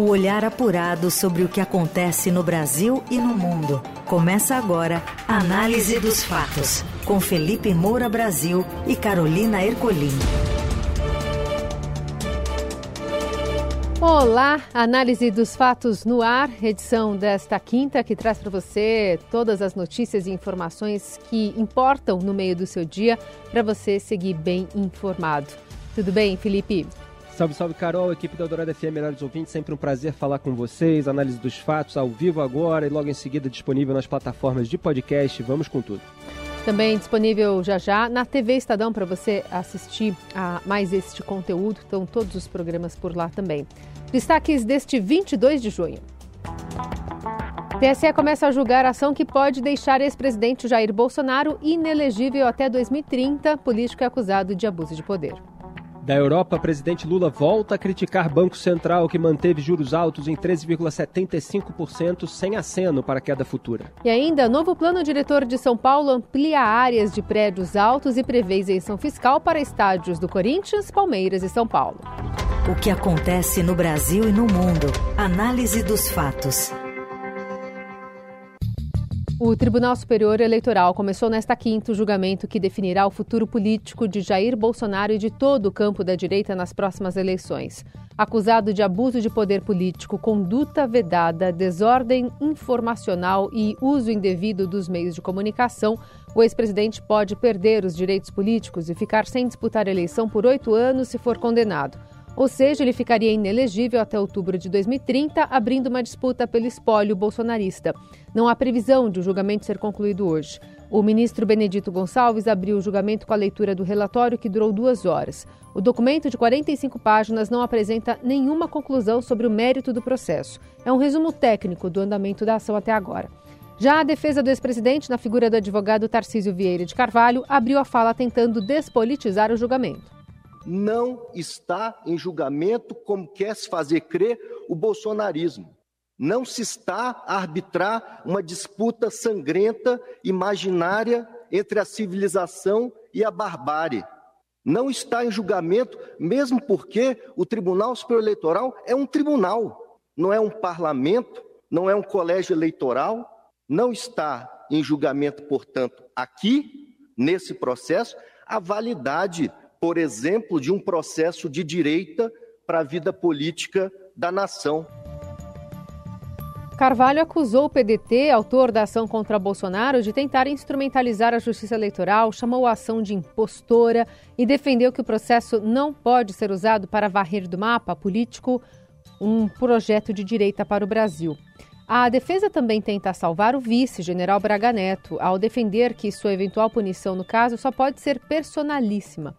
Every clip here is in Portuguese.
O olhar apurado sobre o que acontece no Brasil e no mundo. Começa agora Análise dos Fatos, com Felipe Moura Brasil e Carolina Ercolim. Olá, análise dos fatos no ar, edição desta quinta que traz para você todas as notícias e informações que importam no meio do seu dia para você seguir bem informado. Tudo bem, Felipe? Salve, salve, Carol, equipe da Eldorado FM, melhores ouvintes, sempre um prazer falar com vocês, análise dos fatos ao vivo agora e logo em seguida disponível nas plataformas de podcast. Vamos com tudo. Também disponível já já na TV Estadão para você assistir a mais este conteúdo. Estão todos os programas por lá também. Destaques deste 22 de junho. TSE começa a julgar a ação que pode deixar ex-presidente Jair Bolsonaro inelegível até 2030. Político é acusado de abuso de poder. Da Europa, presidente Lula volta a criticar Banco Central, que manteve juros altos em 13,75% sem aceno para queda futura. E ainda, novo plano diretor de São Paulo amplia áreas de prédios altos e prevê isenção fiscal para estádios do Corinthians, Palmeiras e São Paulo. O que acontece no Brasil e no mundo. Análise dos fatos. O Tribunal Superior Eleitoral começou nesta quinta o julgamento que definirá o futuro político de Jair Bolsonaro e de todo o campo da direita nas próximas eleições. Acusado de abuso de poder político, conduta vedada, desordem informacional e uso indevido dos meios de comunicação, o ex-presidente pode perder os direitos políticos e ficar sem disputar a eleição por oito anos se for condenado. Ou seja, ele ficaria inelegível até outubro de 2030, abrindo uma disputa pelo espólio bolsonarista. Não há previsão de o julgamento ser concluído hoje. O ministro Benedito Gonçalves abriu o julgamento com a leitura do relatório, que durou duas horas. O documento de 45 páginas não apresenta nenhuma conclusão sobre o mérito do processo. É um resumo técnico do andamento da ação até agora. Já a defesa do ex-presidente, na figura do advogado Tarcísio Vieira de Carvalho, abriu a fala tentando despolitizar o julgamento não está em julgamento como quer se fazer crer o bolsonarismo. Não se está a arbitrar uma disputa sangrenta, imaginária entre a civilização e a barbárie. Não está em julgamento, mesmo porque o Tribunal Superior Eleitoral é um tribunal, não é um parlamento, não é um colégio eleitoral. Não está em julgamento, portanto, aqui, nesse processo, a validade por exemplo, de um processo de direita para a vida política da nação. Carvalho acusou o PDT, autor da ação contra Bolsonaro, de tentar instrumentalizar a justiça eleitoral, chamou a ação de impostora e defendeu que o processo não pode ser usado para varrer do mapa político um projeto de direita para o Brasil. A defesa também tenta salvar o vice, general Braga Neto, ao defender que sua eventual punição no caso só pode ser personalíssima.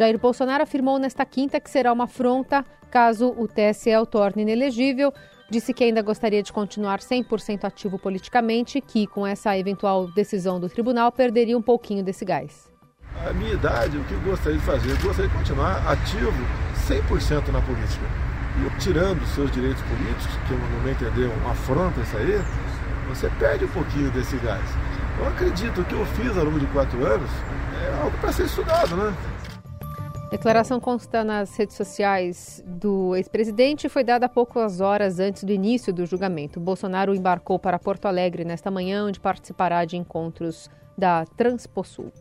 Jair Bolsonaro afirmou nesta quinta que será uma afronta caso o TSE o torne inelegível. Disse que ainda gostaria de continuar 100% ativo politicamente que, com essa eventual decisão do tribunal, perderia um pouquinho desse gás. A minha idade, o que eu gostaria de fazer? Eu gostaria de continuar ativo 100% na política. E tirando os seus direitos políticos, que no meu entender é uma afronta isso aí, você perde um pouquinho desse gás. Eu acredito que eu fiz ao longo de quatro anos é algo para ser estudado, né? Declaração consta nas redes sociais do ex-presidente foi dada poucas horas antes do início do julgamento. Bolsonaro embarcou para Porto Alegre nesta manhã, onde participará de encontros da Transposul.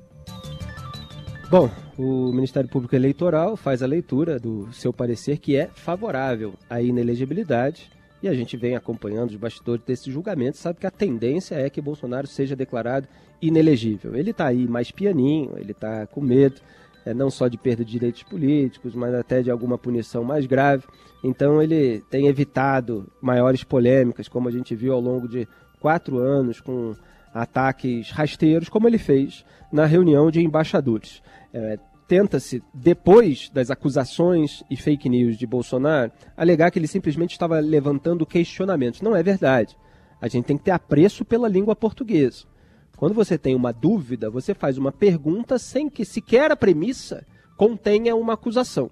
Bom, o Ministério Público Eleitoral faz a leitura do seu parecer que é favorável à inelegibilidade e a gente vem acompanhando os bastidores desse julgamento, sabe que a tendência é que Bolsonaro seja declarado inelegível. Ele está aí mais pianinho, ele está com medo, é, não só de perda de direitos políticos, mas até de alguma punição mais grave. Então ele tem evitado maiores polêmicas, como a gente viu ao longo de quatro anos, com ataques rasteiros, como ele fez na reunião de embaixadores. É, Tenta-se, depois das acusações e fake news de Bolsonaro, alegar que ele simplesmente estava levantando questionamentos. Não é verdade. A gente tem que ter apreço pela língua portuguesa. Quando você tem uma dúvida, você faz uma pergunta sem que sequer a premissa contenha uma acusação.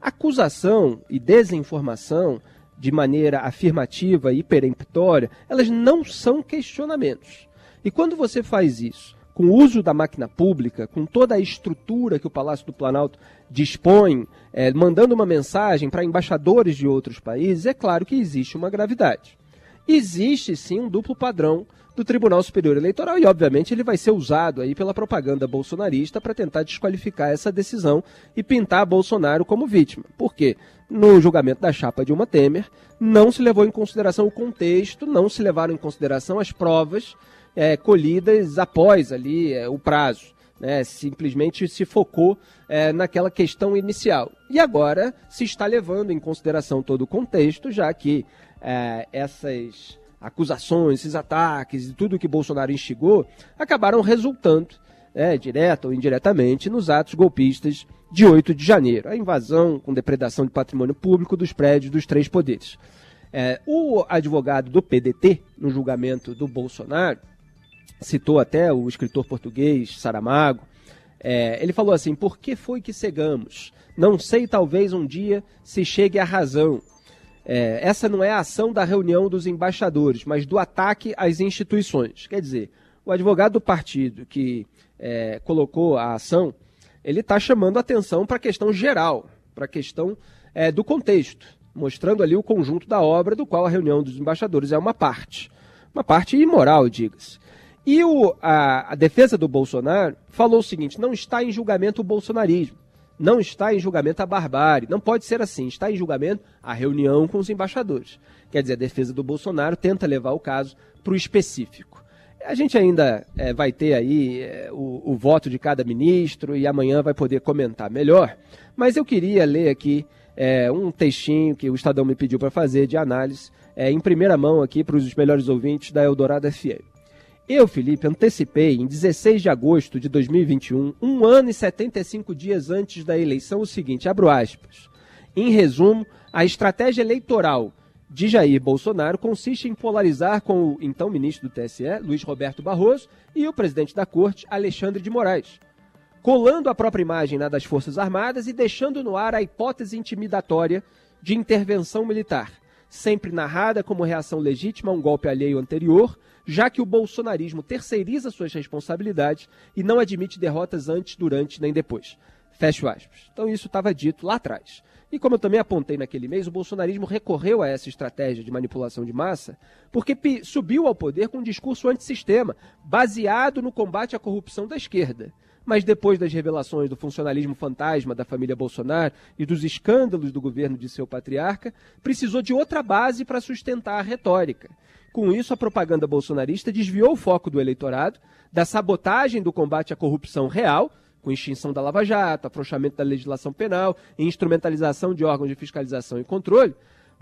Acusação e desinformação, de maneira afirmativa e peremptória, elas não são questionamentos. E quando você faz isso com o uso da máquina pública, com toda a estrutura que o Palácio do Planalto dispõe, é, mandando uma mensagem para embaixadores de outros países, é claro que existe uma gravidade. Existe sim um duplo padrão do Tribunal Superior Eleitoral e, obviamente, ele vai ser usado aí pela propaganda bolsonarista para tentar desqualificar essa decisão e pintar Bolsonaro como vítima. Por quê? No julgamento da chapa Dilma Temer, não se levou em consideração o contexto, não se levaram em consideração as provas é, colhidas após ali é, o prazo. Né, simplesmente se focou é, naquela questão inicial. E agora se está levando em consideração todo o contexto, já que é, essas acusações, esses ataques e tudo que Bolsonaro instigou acabaram resultando, é, direta ou indiretamente, nos atos golpistas de 8 de janeiro. A invasão com depredação de patrimônio público dos prédios dos três poderes. É, o advogado do PDT, no julgamento do Bolsonaro, citou até o escritor português Saramago, é, ele falou assim: por que foi que cegamos? Não sei, talvez um dia se chegue à razão. É, essa não é a ação da reunião dos embaixadores, mas do ataque às instituições. Quer dizer, o advogado do partido que é, colocou a ação, ele está chamando atenção para a questão geral, para a questão é, do contexto, mostrando ali o conjunto da obra do qual a reunião dos embaixadores é uma parte. Uma parte imoral, diga-se. E o, a, a defesa do Bolsonaro falou o seguinte: não está em julgamento o bolsonarismo. Não está em julgamento a barbárie. Não pode ser assim. Está em julgamento a reunião com os embaixadores. Quer dizer, a defesa do Bolsonaro tenta levar o caso para o específico. A gente ainda é, vai ter aí é, o, o, voto de cada ministro e amanhã vai poder comentar melhor. Mas eu queria ler aqui é, um textinho que o Estadão me pediu para fazer de análise em primeira mão aqui para os melhores ouvintes da Eldorado FM. Eu, Felipe, antecipei em 16 de agosto de 2021, um ano e 75 dias antes da eleição, o seguinte: abro aspas. Em resumo, a estratégia eleitoral de Jair Bolsonaro consiste em polarizar com o então ministro do TSE, Luiz Roberto Barroso, e o presidente da corte, Alexandre de Moraes, colando a própria imagem na das Forças Armadas e deixando no ar a hipótese intimidatória de intervenção militar, sempre narrada como reação legítima a um golpe alheio anterior já que o bolsonarismo terceiriza suas responsabilidades e não admite derrotas antes, durante nem depois. Fecho aspas. Então isso estava dito lá atrás. E como eu também apontei naquele mês, o bolsonarismo recorreu a essa estratégia de manipulação de massa porque subiu ao poder com um discurso antissistema, baseado no combate à corrupção da esquerda. Mas depois das revelações do funcionalismo fantasma da família Bolsonaro e dos escândalos do governo de seu patriarca, precisou de outra base para sustentar a retórica. Com isso, a propaganda bolsonarista desviou o foco do eleitorado da sabotagem do combate à corrupção real, com extinção da Lava Jato, afrouxamento da legislação penal e instrumentalização de órgãos de fiscalização e controle,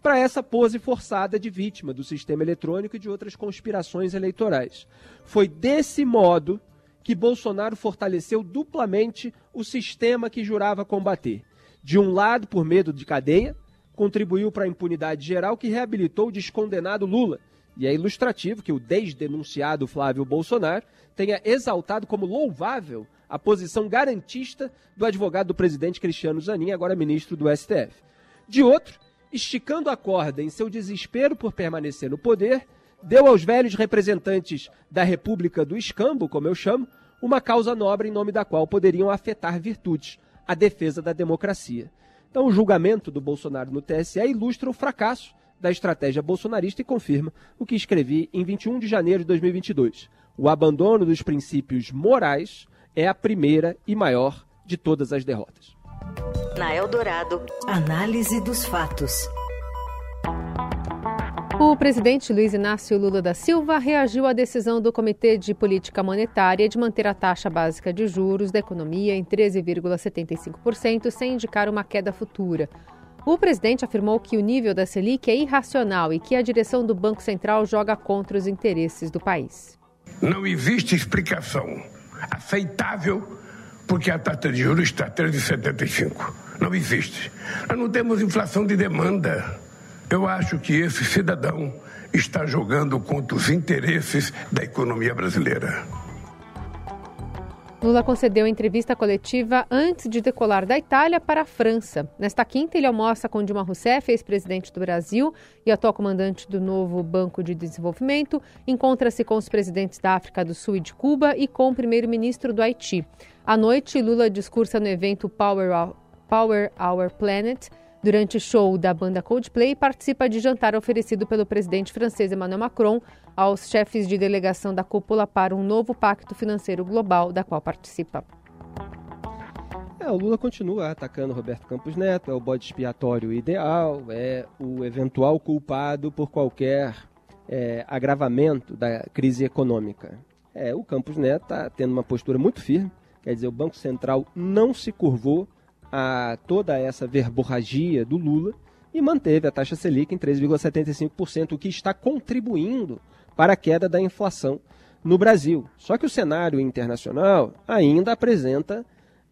para essa pose forçada de vítima do sistema eletrônico e de outras conspirações eleitorais. Foi desse modo que Bolsonaro fortaleceu duplamente o sistema que jurava combater. De um lado, por medo de cadeia, contribuiu para a impunidade geral que reabilitou o descondenado Lula e é ilustrativo que o desdenunciado Flávio Bolsonaro tenha exaltado como louvável a posição garantista do advogado do presidente Cristiano Zanin, agora ministro do STF. De outro, esticando a corda em seu desespero por permanecer no poder, deu aos velhos representantes da República do Escambo, como eu chamo, uma causa nobre em nome da qual poderiam afetar virtudes, a defesa da democracia. Então, o julgamento do Bolsonaro no TSE ilustra o fracasso da estratégia bolsonarista e confirma o que escrevi em 21 de janeiro de 2022. O abandono dos princípios morais é a primeira e maior de todas as derrotas. Na Eldorado, análise dos fatos. O presidente Luiz Inácio Lula da Silva reagiu à decisão do Comitê de Política Monetária de manter a taxa básica de juros da economia em 13,75%, sem indicar uma queda futura. O presidente afirmou que o nível da Selic é irracional e que a direção do Banco Central joga contra os interesses do país. Não existe explicação aceitável porque a taxa de juros está 3,75. Não existe. Nós não temos inflação de demanda. Eu acho que esse cidadão está jogando contra os interesses da economia brasileira. Lula concedeu entrevista coletiva antes de decolar da Itália para a França. Nesta quinta, ele almoça com Dilma Rousseff, ex-presidente do Brasil e atual comandante do novo Banco de Desenvolvimento. Encontra-se com os presidentes da África do Sul e de Cuba e com o primeiro-ministro do Haiti. À noite, Lula discursa no evento Power, Power Our Planet. Durante show da banda Coldplay, participa de jantar oferecido pelo presidente francês Emmanuel Macron aos chefes de delegação da cúpula para um novo pacto financeiro global, da qual participa. É, o Lula continua atacando Roberto Campos Neto, é o bode expiatório ideal, é o eventual culpado por qualquer é, agravamento da crise econômica. É, o Campos Neto está tendo uma postura muito firme, quer dizer, o Banco Central não se curvou a toda essa verborragia do Lula e manteve a taxa Selic em 3,75%, o que está contribuindo para a queda da inflação no Brasil. Só que o cenário internacional ainda apresenta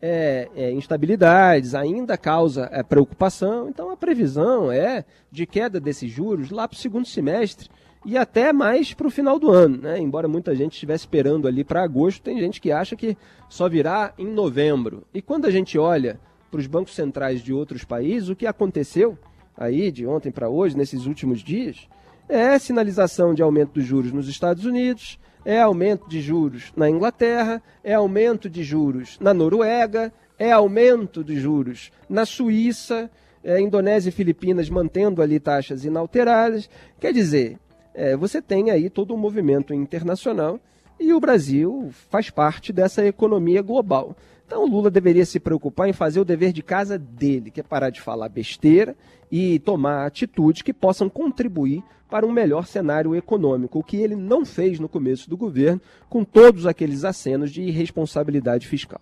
é, é, instabilidades, ainda causa é, preocupação. Então a previsão é de queda desses juros lá para o segundo semestre e até mais para o final do ano. Né? Embora muita gente estivesse esperando ali para agosto, tem gente que acha que só virá em novembro. E quando a gente olha para os bancos centrais de outros países, o que aconteceu aí de ontem para hoje, nesses últimos dias, é sinalização de aumento dos juros nos Estados Unidos, é aumento de juros na Inglaterra, é aumento de juros na Noruega, é aumento de juros na Suíça, é, Indonésia e Filipinas mantendo ali taxas inalteradas. Quer dizer, é, você tem aí todo um movimento internacional e o Brasil faz parte dessa economia global. Então Lula deveria se preocupar em fazer o dever de casa dele, que é parar de falar besteira e tomar atitudes que possam contribuir para um melhor cenário econômico, o que ele não fez no começo do governo, com todos aqueles acenos de irresponsabilidade fiscal.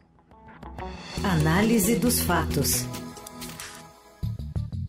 Análise dos fatos.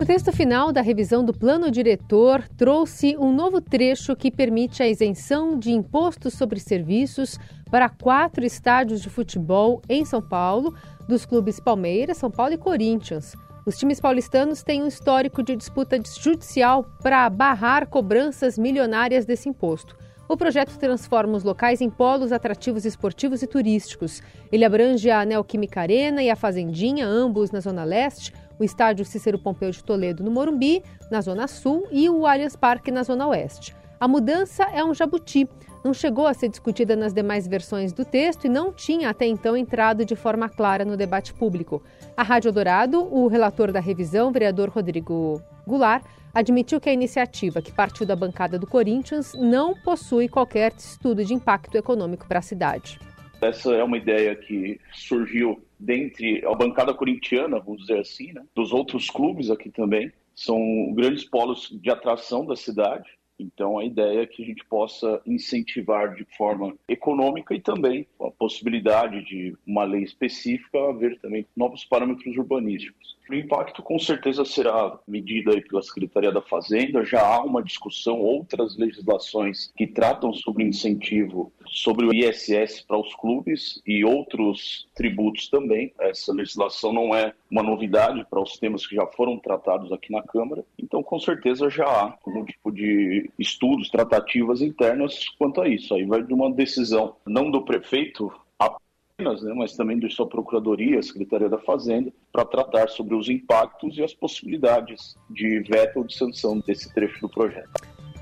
O texto final da revisão do plano diretor trouxe um novo trecho que permite a isenção de impostos sobre serviços para quatro estádios de futebol em São Paulo, dos clubes Palmeiras, São Paulo e Corinthians. Os times paulistanos têm um histórico de disputa judicial para barrar cobranças milionárias desse imposto. O projeto transforma os locais em polos atrativos esportivos e turísticos. Ele abrange a Neoquímica Arena e a Fazendinha, ambos na Zona Leste, o estádio Cícero Pompeu de Toledo, no Morumbi, na Zona Sul, e o Allianz Parque, na Zona Oeste. A mudança é um jabuti. Não chegou a ser discutida nas demais versões do texto e não tinha até então entrado de forma clara no debate público. A Rádio Dourado, o relator da revisão, vereador Rodrigo Goulart, admitiu que a iniciativa, que partiu da bancada do Corinthians, não possui qualquer estudo de impacto econômico para a cidade. Essa é uma ideia que surgiu dentre a bancada corintiana, vamos dizer assim, né? dos outros clubes aqui também. São grandes polos de atração da cidade. Então, a ideia é que a gente possa incentivar de forma econômica e também a possibilidade de uma lei específica haver também novos parâmetros urbanísticos. O impacto com certeza será medido aí pela Secretaria da Fazenda. Já há uma discussão, outras legislações que tratam sobre incentivo sobre o ISS para os clubes e outros tributos também. Essa legislação não é uma novidade para os temas que já foram tratados aqui na Câmara. Então, com certeza já há algum tipo de estudos, tratativas internas quanto a isso. Aí vai de uma decisão não do prefeito apenas, né, mas também de sua procuradoria, Secretaria da Fazenda, para tratar sobre os impactos e as possibilidades de veto ou de sanção desse trecho do projeto.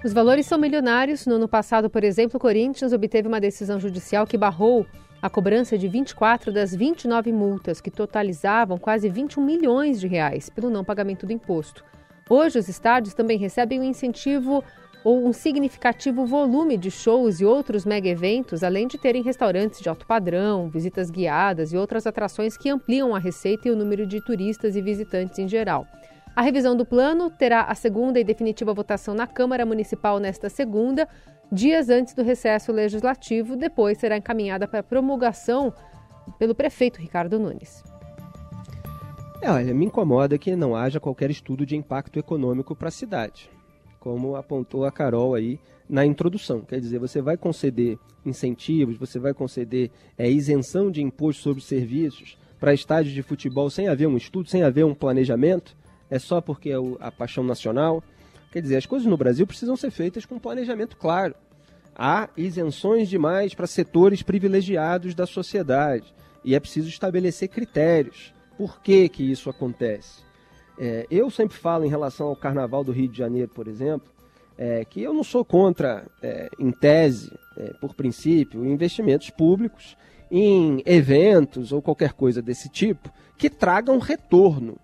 Os valores são milionários. No ano passado, por exemplo, o Corinthians obteve uma decisão judicial que barrou a cobrança de 24 das 29 multas, que totalizavam quase 21 milhões de reais pelo não pagamento do imposto. Hoje, os estádios também recebem um incentivo ou um significativo volume de shows e outros mega eventos, além de terem restaurantes de alto padrão, visitas guiadas e outras atrações que ampliam a receita e o número de turistas e visitantes em geral. A revisão do plano terá a segunda e definitiva votação na Câmara Municipal nesta segunda, dias antes do recesso legislativo, depois será encaminhada para promulgação pelo prefeito Ricardo Nunes. É, olha, me incomoda que não haja qualquer estudo de impacto econômico para a cidade como apontou a Carol aí na introdução. Quer dizer, você vai conceder incentivos, você vai conceder é, isenção de imposto sobre serviços para estádios de futebol sem haver um estudo, sem haver um planejamento, é só porque é a paixão nacional. Quer dizer, as coisas no Brasil precisam ser feitas com um planejamento claro. Há isenções demais para setores privilegiados da sociedade. e é preciso estabelecer critérios. Por que, que isso acontece? É, eu sempre falo em relação ao Carnaval do Rio de Janeiro, por exemplo, é, que eu não sou contra, é, em tese, é, por princípio, investimentos públicos em eventos ou qualquer coisa desse tipo que tragam retorno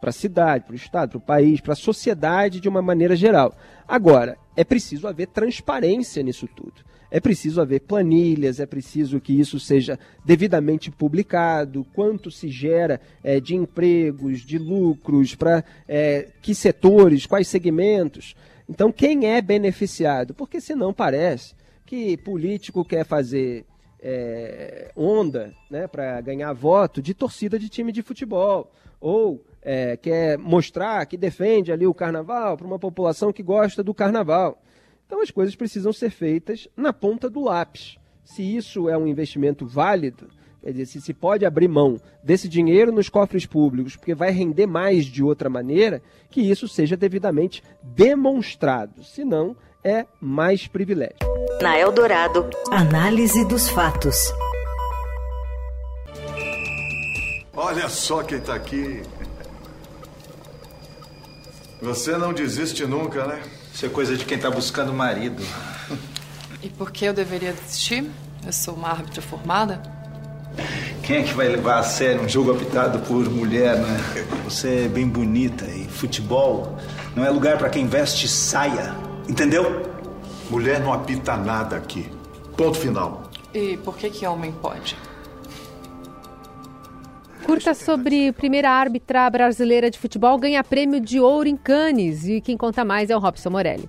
para a cidade, para o Estado, para o país, para a sociedade de uma maneira geral. Agora, é preciso haver transparência nisso tudo. É preciso haver planilhas, é preciso que isso seja devidamente publicado, quanto se gera é, de empregos, de lucros, para é, que setores, quais segmentos. Então, quem é beneficiado? Porque senão parece que político quer fazer é, onda né, para ganhar voto de torcida de time de futebol. Ou é, quer mostrar que defende ali o carnaval para uma população que gosta do carnaval. Então as coisas precisam ser feitas na ponta do lápis. Se isso é um investimento válido, quer dizer, se se pode abrir mão desse dinheiro nos cofres públicos, porque vai render mais de outra maneira, que isso seja devidamente demonstrado. Senão, é mais privilégio. Na Eldorado, análise dos fatos. Olha só quem está aqui. Você não desiste nunca, né? Isso é coisa de quem está buscando marido. E por que eu deveria desistir? Eu sou uma árbitra formada. Quem é que vai levar a sério um jogo apitado por mulher, né? Você é bem bonita e futebol não é lugar para quem veste saia, entendeu? Mulher não apita nada aqui. Ponto final. E por que que homem pode? Curta sobre primeira árbitra brasileira de futebol ganha prêmio de ouro em Cannes. E quem conta mais é o Robson Morelli.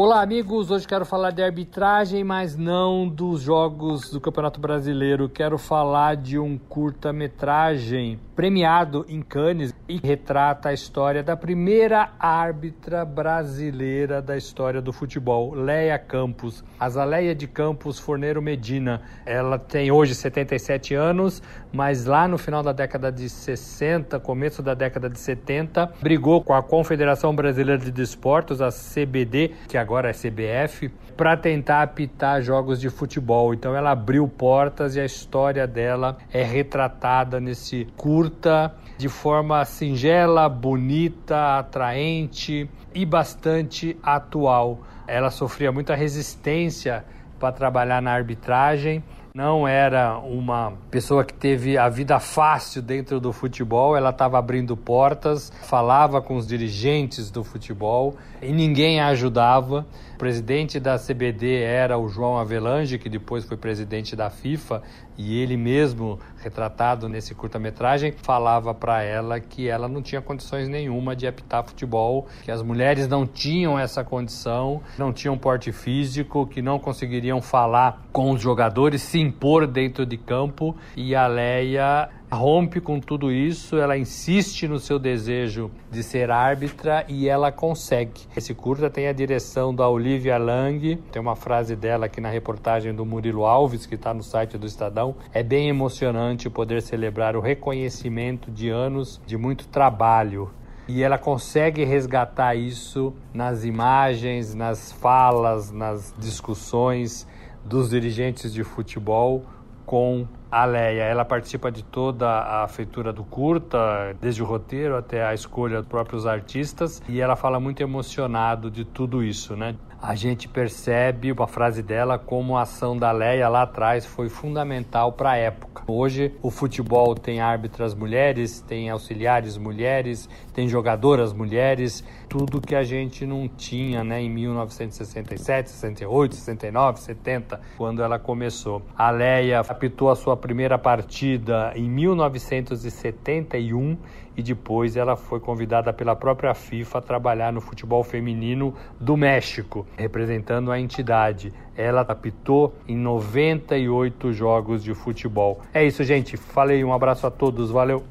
Olá, amigos. Hoje quero falar de arbitragem, mas não dos jogos do Campeonato Brasileiro. Quero falar de um curta-metragem premiado em Cannes e retrata a história da primeira árbitra brasileira da história do futebol, Leia Campos. Azaleia de Campos Forneiro Medina. Ela tem hoje 77 anos, mas lá no final da década de 60, começo da década de 70, brigou com a Confederação Brasileira de Desportos, a CBD, que agora é CBF, para tentar apitar jogos de futebol. Então ela abriu portas e a história dela é retratada nesse curta de forma singela, bonita, atraente e bastante atual. Ela sofria muita resistência para trabalhar na arbitragem não era uma pessoa que teve a vida fácil dentro do futebol, ela estava abrindo portas, falava com os dirigentes do futebol e ninguém a ajudava. Presidente da CBD era o João Avelange, que depois foi presidente da FIFA, e ele mesmo, retratado nesse curta-metragem, falava para ela que ela não tinha condições nenhuma de apitar futebol, que as mulheres não tinham essa condição, não tinham porte físico, que não conseguiriam falar com os jogadores, se impor dentro de campo, e a Leia rompe com tudo isso, ela insiste no seu desejo de ser árbitra e ela consegue. Esse curta tem a direção da Olivia Lang, tem uma frase dela aqui na reportagem do Murilo Alves, que está no site do Estadão. É bem emocionante poder celebrar o reconhecimento de anos de muito trabalho e ela consegue resgatar isso nas imagens, nas falas, nas discussões dos dirigentes de futebol com a Leia. Ela participa de toda a feitura do curta, desde o roteiro até a escolha dos próprios artistas, e ela fala muito emocionado de tudo isso, né? A gente percebe uma frase dela como a ação da Leia lá atrás foi fundamental para a época. Hoje o futebol tem árbitras mulheres, tem auxiliares mulheres, tem jogadoras mulheres, tudo que a gente não tinha né, em 1967, 68, 69, 70, quando ela começou. A Leia apitou a sua primeira partida em 1971 e depois ela foi convidada pela própria FIFA a trabalhar no futebol feminino do México, representando a entidade. Ela apitou em 98 jogos de futebol. É isso, gente. Falei, um abraço a todos, valeu.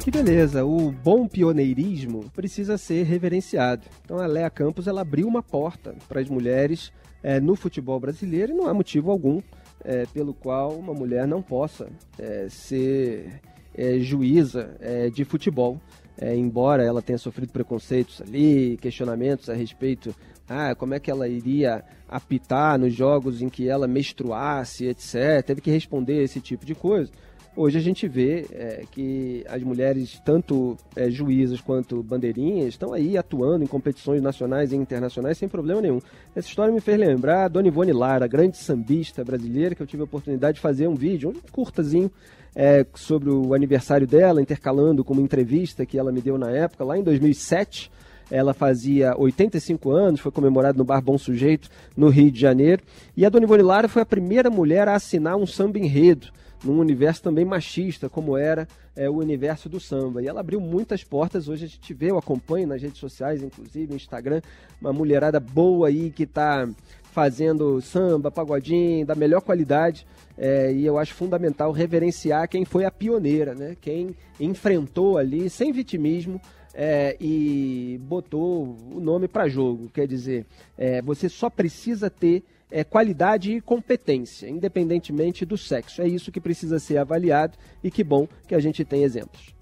Que beleza, o bom pioneirismo precisa ser reverenciado. Então a Lea Campos ela abriu uma porta para as mulheres é, no futebol brasileiro e não há motivo algum é, pelo qual uma mulher não possa é, ser é, juíza é, de futebol é, embora ela tenha sofrido preconceitos ali, questionamentos a respeito ah, como é que ela iria apitar nos jogos em que ela menstruasse, etc. Teve que responder esse tipo de coisa. Hoje a gente vê é, que as mulheres, tanto é, juízas quanto bandeirinhas, estão aí atuando em competições nacionais e internacionais sem problema nenhum. Essa história me fez lembrar a Dona Ivone Lara, grande sambista brasileira, que eu tive a oportunidade de fazer um vídeo, um curtazinho, é, sobre o aniversário dela, intercalando com uma entrevista que ela me deu na época, lá em 2007. Ela fazia 85 anos, foi comemorado no Bar Bom Sujeito, no Rio de Janeiro. E a Dona Ivone Lara foi a primeira mulher a assinar um samba enredo num universo também machista, como era é, o universo do samba. E ela abriu muitas portas, hoje a gente vê, eu acompanho nas redes sociais, inclusive no Instagram, uma mulherada boa aí que está fazendo samba, pagodinho, da melhor qualidade. É, e eu acho fundamental reverenciar quem foi a pioneira, né? quem enfrentou ali, sem vitimismo, é, e botou o nome para jogo. Quer dizer, é, você só precisa ter é, qualidade e competência, independentemente do sexo. É isso que precisa ser avaliado e que bom que a gente tem exemplos.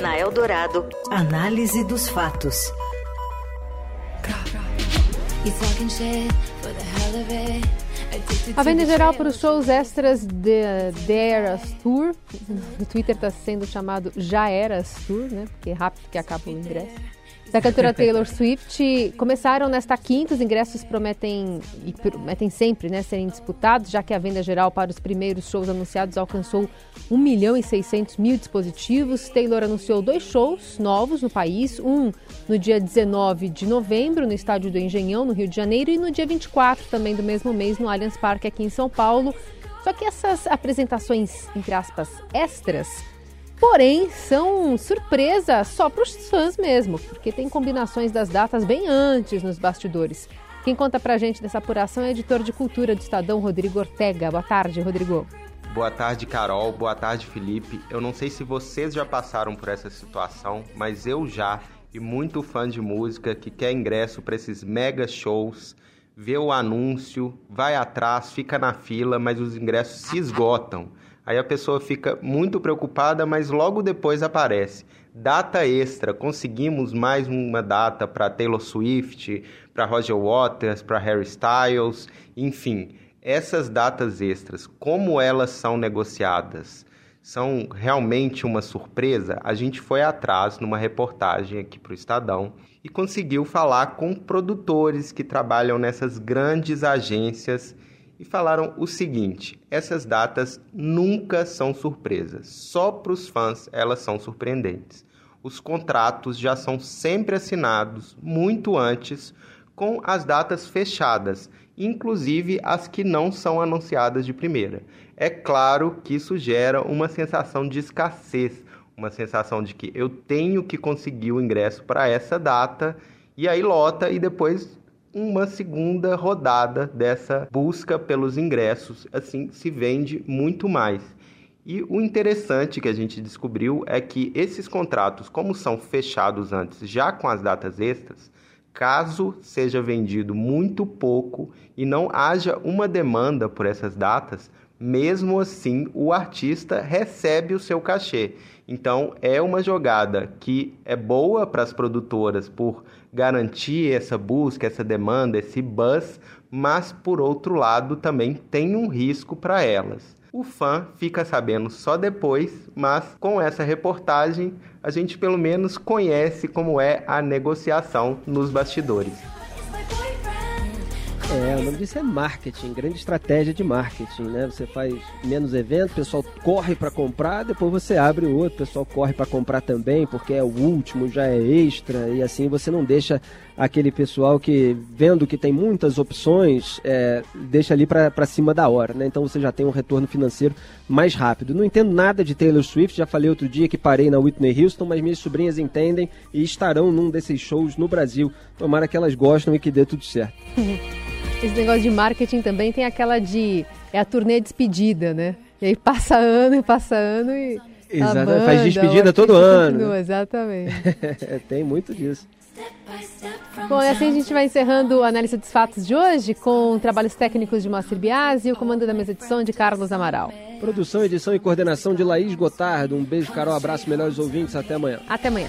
Na Eldorado, análise dos fatos. A venda geral para os shows extras de The Eras Tour, no Twitter está sendo chamado Já Eras Tour, né? Porque é rápido que acaba o ingresso da cantora Taylor Swift começaram nesta quinta. Os ingressos prometem, e prometem sempre né, serem disputados, já que a venda geral para os primeiros shows anunciados alcançou 1 milhão e 600 mil dispositivos. Taylor anunciou dois shows novos no país, um no dia 19 de novembro, no estádio do Engenhão, no Rio de Janeiro, e no dia 24, também do mesmo mês, no Allianz Parque, aqui em São Paulo. Só que essas apresentações, entre aspas, extras, Porém, são surpresa só para os fãs mesmo, porque tem combinações das datas bem antes nos bastidores. Quem conta pra gente dessa apuração é o editor de cultura do Estadão, Rodrigo Ortega. Boa tarde, Rodrigo. Boa tarde, Carol. Boa tarde, Felipe. Eu não sei se vocês já passaram por essa situação, mas eu já, e muito fã de música que quer ingresso para esses mega shows, vê o anúncio, vai atrás, fica na fila, mas os ingressos se esgotam. Aí a pessoa fica muito preocupada, mas logo depois aparece. Data extra, conseguimos mais uma data para Taylor Swift, para Roger Waters, para Harry Styles, enfim. Essas datas extras, como elas são negociadas? São realmente uma surpresa? A gente foi atrás numa reportagem aqui para o Estadão e conseguiu falar com produtores que trabalham nessas grandes agências e falaram o seguinte: essas datas nunca são surpresas, só para os fãs elas são surpreendentes. Os contratos já são sempre assinados muito antes, com as datas fechadas, inclusive as que não são anunciadas de primeira. É claro que isso gera uma sensação de escassez, uma sensação de que eu tenho que conseguir o ingresso para essa data e aí lota e depois uma segunda rodada dessa busca pelos ingressos, assim se vende muito mais. E o interessante que a gente descobriu é que esses contratos, como são fechados antes, já com as datas extras, caso seja vendido muito pouco e não haja uma demanda por essas datas, mesmo assim o artista recebe o seu cachê. Então é uma jogada que é boa para as produtoras por garantir essa busca, essa demanda, esse buzz, mas por outro lado também tem um risco para elas. O fã fica sabendo só depois, mas com essa reportagem a gente pelo menos conhece como é a negociação nos bastidores. É, o nome disso é marketing, grande estratégia de marketing, né? Você faz menos eventos, o pessoal corre para comprar, depois você abre o outro, o pessoal corre para comprar também, porque é o último, já é extra, e assim você não deixa aquele pessoal que, vendo que tem muitas opções, é, deixa ali para cima da hora, né? Então você já tem um retorno financeiro mais rápido. Não entendo nada de Taylor Swift, já falei outro dia que parei na Whitney Houston, mas minhas sobrinhas entendem e estarão num desses shows no Brasil. Tomara que elas gostem e que dê tudo certo. Esse negócio de marketing também tem aquela de. É a turnê despedida, né? E aí passa ano e passa ano e. Exatamente, faz despedida todo ano. Continua, exatamente. tem muito disso. Bom, e assim a gente vai encerrando o análise dos fatos de hoje com trabalhos técnicos de Moacir Biasi e o comando da mesa de som de Carlos Amaral. Produção, edição e coordenação de Laís Gotardo. Um beijo, Carol, abraço, melhores ouvintes, até amanhã. Até amanhã.